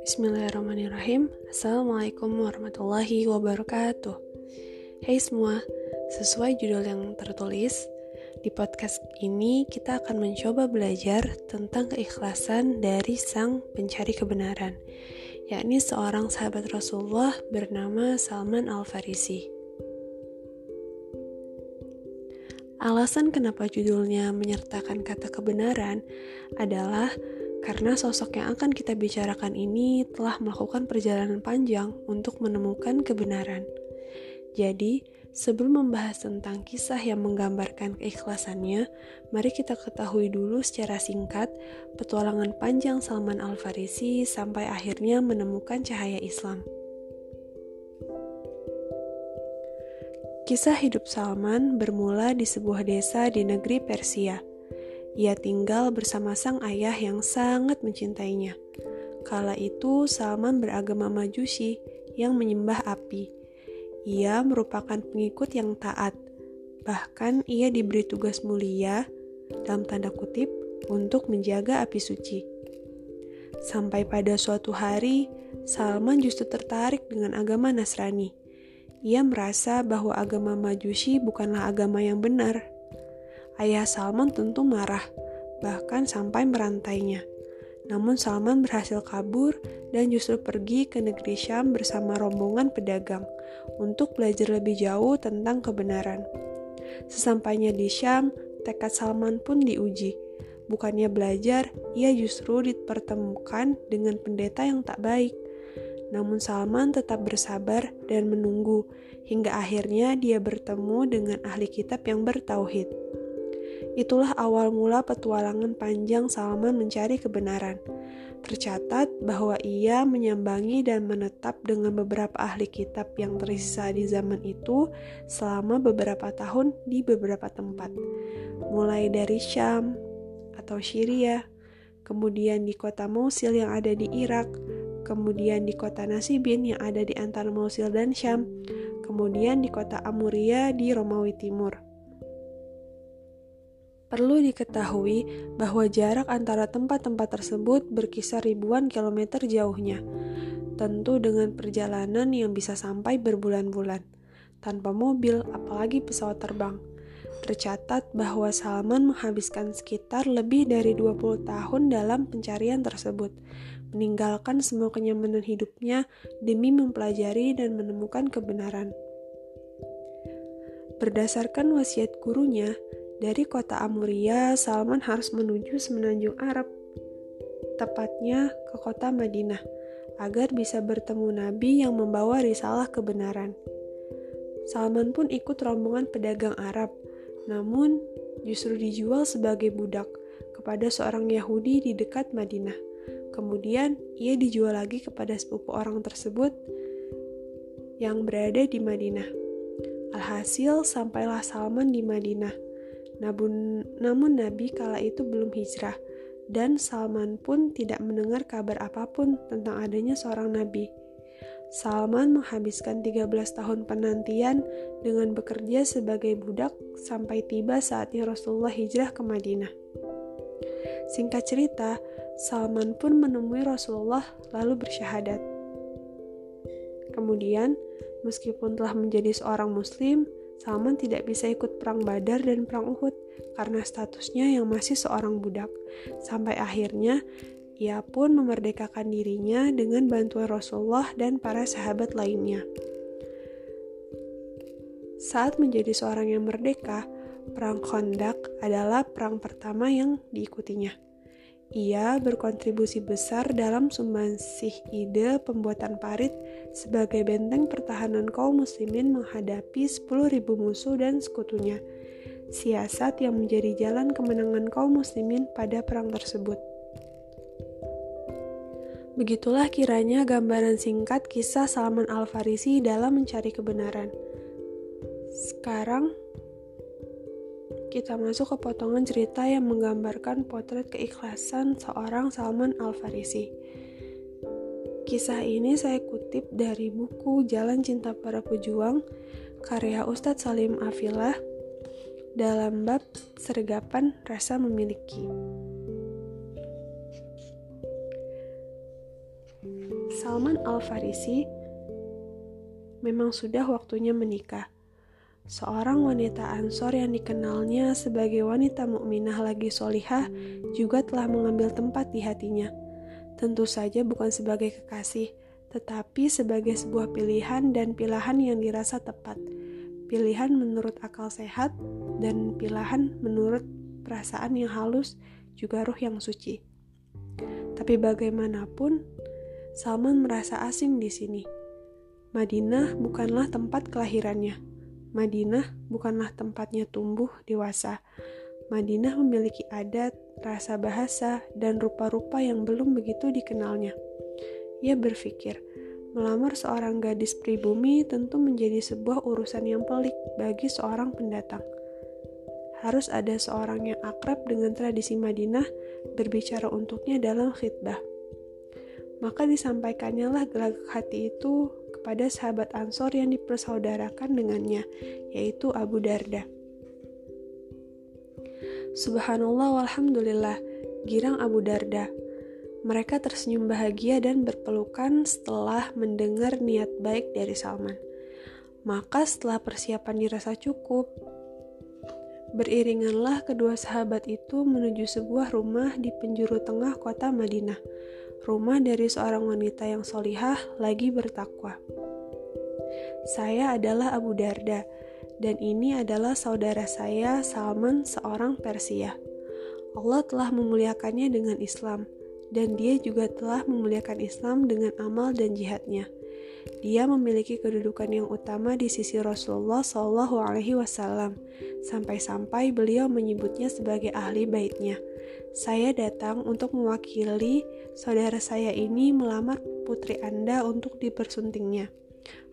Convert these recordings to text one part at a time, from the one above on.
Bismillahirrahmanirrahim. Assalamualaikum warahmatullahi wabarakatuh. Hai semua, sesuai judul yang tertulis Di podcast ini kita akan mencoba belajar tentang keikhlasan dari sang pencari kebenaran yakni seorang sahabat Rasulullah bernama Salman Al-Farisi Alasan kenapa judulnya menyertakan kata kebenaran adalah karena sosok yang akan kita bicarakan ini telah melakukan perjalanan panjang untuk menemukan kebenaran. Jadi, sebelum membahas tentang kisah yang menggambarkan keikhlasannya, mari kita ketahui dulu secara singkat petualangan panjang Salman Al-Farisi sampai akhirnya menemukan cahaya Islam. Kisah hidup Salman bermula di sebuah desa di negeri Persia ia tinggal bersama sang ayah yang sangat mencintainya. Kala itu Salman beragama Majusi yang menyembah api. Ia merupakan pengikut yang taat. Bahkan ia diberi tugas mulia dalam tanda kutip untuk menjaga api suci. Sampai pada suatu hari, Salman justru tertarik dengan agama Nasrani. Ia merasa bahwa agama Majusi bukanlah agama yang benar Ayah Salman tentu marah, bahkan sampai merantainya. Namun Salman berhasil kabur dan justru pergi ke negeri Syam bersama rombongan pedagang untuk belajar lebih jauh tentang kebenaran. Sesampainya di Syam, tekad Salman pun diuji. Bukannya belajar, ia justru dipertemukan dengan pendeta yang tak baik. Namun Salman tetap bersabar dan menunggu hingga akhirnya dia bertemu dengan ahli kitab yang bertauhid. Itulah awal mula petualangan panjang Salman mencari kebenaran. Tercatat bahwa ia menyambangi dan menetap dengan beberapa ahli kitab yang tersisa di zaman itu selama beberapa tahun di beberapa tempat. Mulai dari Syam atau Syria, kemudian di kota Mosul yang ada di Irak, kemudian di kota Nasibin yang ada di antara Mosul dan Syam, kemudian di kota Amuria di Romawi Timur. Perlu diketahui bahwa jarak antara tempat-tempat tersebut berkisar ribuan kilometer jauhnya, tentu dengan perjalanan yang bisa sampai berbulan-bulan, tanpa mobil apalagi pesawat terbang. Tercatat bahwa Salman menghabiskan sekitar lebih dari 20 tahun dalam pencarian tersebut, meninggalkan semua kenyamanan hidupnya demi mempelajari dan menemukan kebenaran. Berdasarkan wasiat gurunya, dari kota Amuria, Salman harus menuju semenanjung Arab, tepatnya ke kota Madinah, agar bisa bertemu Nabi yang membawa risalah kebenaran. Salman pun ikut rombongan pedagang Arab, namun justru dijual sebagai budak kepada seorang Yahudi di dekat Madinah. Kemudian ia dijual lagi kepada sepupu orang tersebut yang berada di Madinah. Alhasil sampailah Salman di Madinah namun, namun Nabi kala itu belum hijrah, dan Salman pun tidak mendengar kabar apa pun tentang adanya seorang Nabi. Salman menghabiskan 13 tahun penantian dengan bekerja sebagai budak sampai tiba saatnya Rasulullah hijrah ke Madinah. Singkat cerita, Salman pun menemui Rasulullah lalu bersyahadat. Kemudian, meskipun telah menjadi seorang muslim, Salman tidak bisa ikut perang Badar dan perang Uhud karena statusnya yang masih seorang budak. Sampai akhirnya ia pun memerdekakan dirinya dengan bantuan Rasulullah dan para sahabat lainnya. Saat menjadi seorang yang merdeka, perang Kondak adalah perang pertama yang diikutinya. Ia berkontribusi besar dalam sumbangsih ide pembuatan parit sebagai benteng pertahanan kaum muslimin menghadapi 10.000 musuh dan sekutunya. Siasat yang menjadi jalan kemenangan kaum muslimin pada perang tersebut. Begitulah kiranya gambaran singkat kisah Salman Al-Farisi dalam mencari kebenaran. Sekarang, kita masuk ke potongan cerita yang menggambarkan potret keikhlasan seorang Salman Al-Farisi. Kisah ini saya kutip dari buku Jalan Cinta Para Pejuang karya Ustadz Salim Afilah. dalam bab sergapan rasa memiliki. Salman Al-Farisi memang sudah waktunya menikah. Seorang wanita Ansor yang dikenalnya sebagai wanita mukminah lagi solihah juga telah mengambil tempat di hatinya. Tentu saja bukan sebagai kekasih, tetapi sebagai sebuah pilihan dan pilihan yang dirasa tepat. Pilihan menurut akal sehat dan pilihan menurut perasaan yang halus juga ruh yang suci. Tapi bagaimanapun, Salman merasa asing di sini. Madinah bukanlah tempat kelahirannya Madinah bukanlah tempatnya tumbuh dewasa. Madinah memiliki adat, rasa bahasa, dan rupa-rupa yang belum begitu dikenalnya. Ia berpikir, melamar seorang gadis pribumi tentu menjadi sebuah urusan yang pelik bagi seorang pendatang. Harus ada seorang yang akrab dengan tradisi Madinah berbicara untuknya dalam khidbah. Maka disampaikannya lah gelagak hati itu kepada sahabat Ansor yang dipersaudarakan dengannya, yaitu Abu Darda. Subhanallah walhamdulillah, girang Abu Darda. Mereka tersenyum bahagia dan berpelukan setelah mendengar niat baik dari Salman. Maka setelah persiapan dirasa cukup, beriringanlah kedua sahabat itu menuju sebuah rumah di penjuru tengah kota Madinah rumah dari seorang wanita yang solihah lagi bertakwa. Saya adalah Abu Darda, dan ini adalah saudara saya Salman, seorang Persia. Allah telah memuliakannya dengan Islam, dan dia juga telah memuliakan Islam dengan amal dan jihadnya. Dia memiliki kedudukan yang utama di sisi Rasulullah Wasallam, sampai-sampai beliau menyebutnya sebagai ahli baitnya. Saya datang untuk mewakili saudara saya ini melamar putri Anda untuk dipersuntingnya.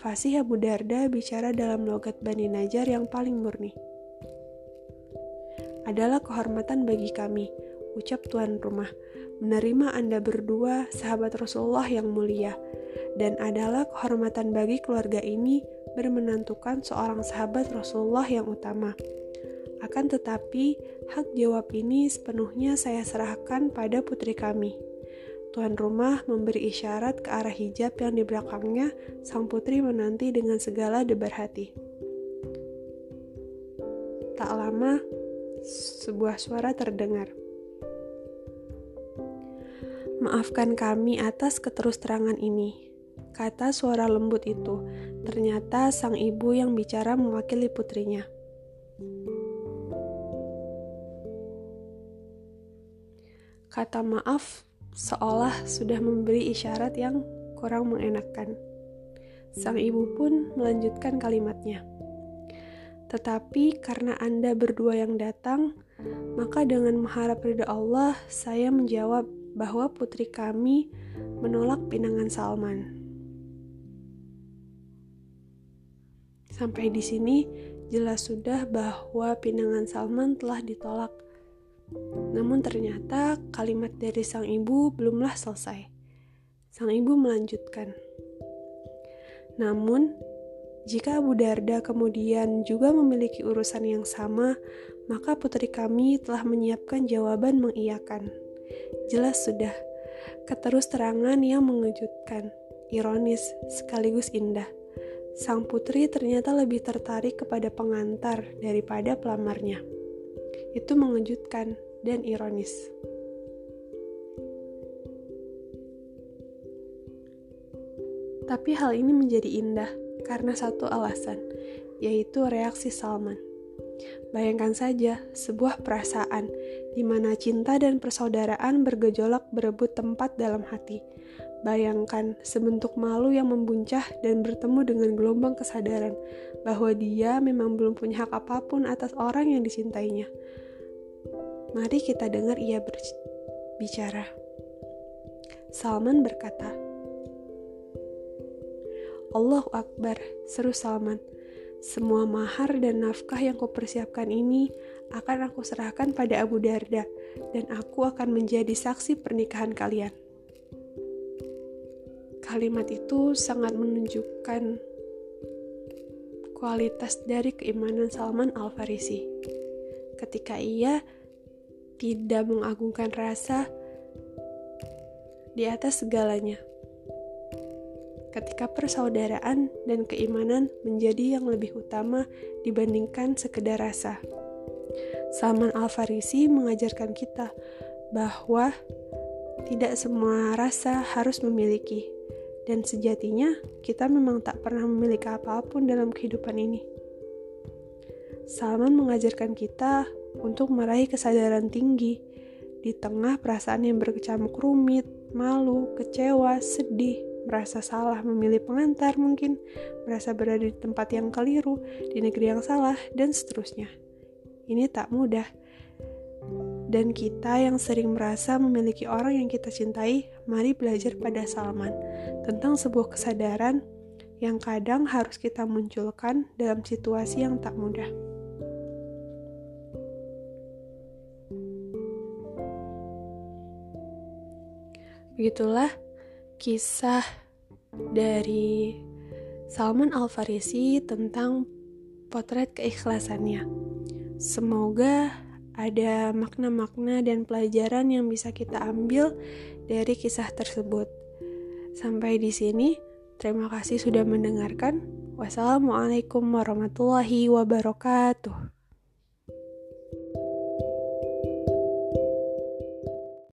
Fasih Abu Darda bicara dalam logat Bani Najar yang paling murni. Adalah kehormatan bagi kami, ucap tuan rumah, menerima Anda berdua sahabat Rasulullah yang mulia, dan adalah kehormatan bagi keluarga ini bermenantukan seorang sahabat Rasulullah yang utama. Akan tetapi, hak jawab ini sepenuhnya saya serahkan pada putri kami. Tuan rumah memberi isyarat ke arah hijab yang di belakangnya, sang putri menanti dengan segala debar hati. Tak lama, sebuah suara terdengar. Maafkan kami atas keterus-terangan ini, kata suara lembut itu. Ternyata sang ibu yang bicara mewakili putrinya. Kata maaf seolah sudah memberi isyarat yang kurang mengenakan. Sang ibu pun melanjutkan kalimatnya. Tetapi karena Anda berdua yang datang, maka dengan mengharap ridha Allah, saya menjawab bahwa putri kami menolak pinangan Salman. Sampai di sini jelas sudah bahwa pinangan Salman telah ditolak namun ternyata kalimat dari sang ibu belumlah selesai. Sang ibu melanjutkan. Namun, jika Abu Darda kemudian juga memiliki urusan yang sama, maka putri kami telah menyiapkan jawaban mengiyakan. Jelas sudah, keterus terangan yang mengejutkan, ironis, sekaligus indah. Sang putri ternyata lebih tertarik kepada pengantar daripada pelamarnya. Itu mengejutkan dan ironis. Tapi hal ini menjadi indah karena satu alasan, yaitu reaksi Salman. Bayangkan saja sebuah perasaan di mana cinta dan persaudaraan bergejolak berebut tempat dalam hati. Bayangkan sebentuk malu yang membuncah dan bertemu dengan gelombang kesadaran bahwa dia memang belum punya hak apa pun atas orang yang dicintainya. Mari kita dengar ia berbicara. Salman berkata, Allahu Akbar, seru Salman. Semua mahar dan nafkah yang kupersiapkan ini akan aku serahkan pada Abu Darda dan aku akan menjadi saksi pernikahan kalian. Kalimat itu sangat menunjukkan kualitas dari keimanan Salman Al-Farisi. ketika ia tidak mengagungkan rasa di atas segalanya. Ketika persaudaraan dan keimanan menjadi yang lebih utama dibandingkan sekedar rasa. Salman Al-Farisi mengajarkan kita bahwa tidak semua rasa harus memiliki, dan sejatinya kita memang tak pernah memiliki apa pun dalam kehidupan ini. Salman mengajarkan kita untuk meraih kesadaran tinggi di tengah perasaan yang berkecamuk rumit, malu, kecewa, sedih, merasa salah memilih pengantar mungkin, merasa berada di tempat yang keliru, di negeri yang salah, dan seterusnya. Ini tak mudah. Dan kita yang sering merasa memiliki orang yang kita cintai, mari belajar pada Salman tentang sebuah kesadaran yang kadang harus kita munculkan dalam situasi yang tak mudah. Begitulah kisah dari Salman Al-Farisi tentang potret keikhlasannya. Semoga ada makna-makna dan pelajaran yang bisa kita ambil dari kisah tersebut. Sampai di sini, terima kasih sudah mendengarkan. Wassalamualaikum warahmatullahi wabarakatuh.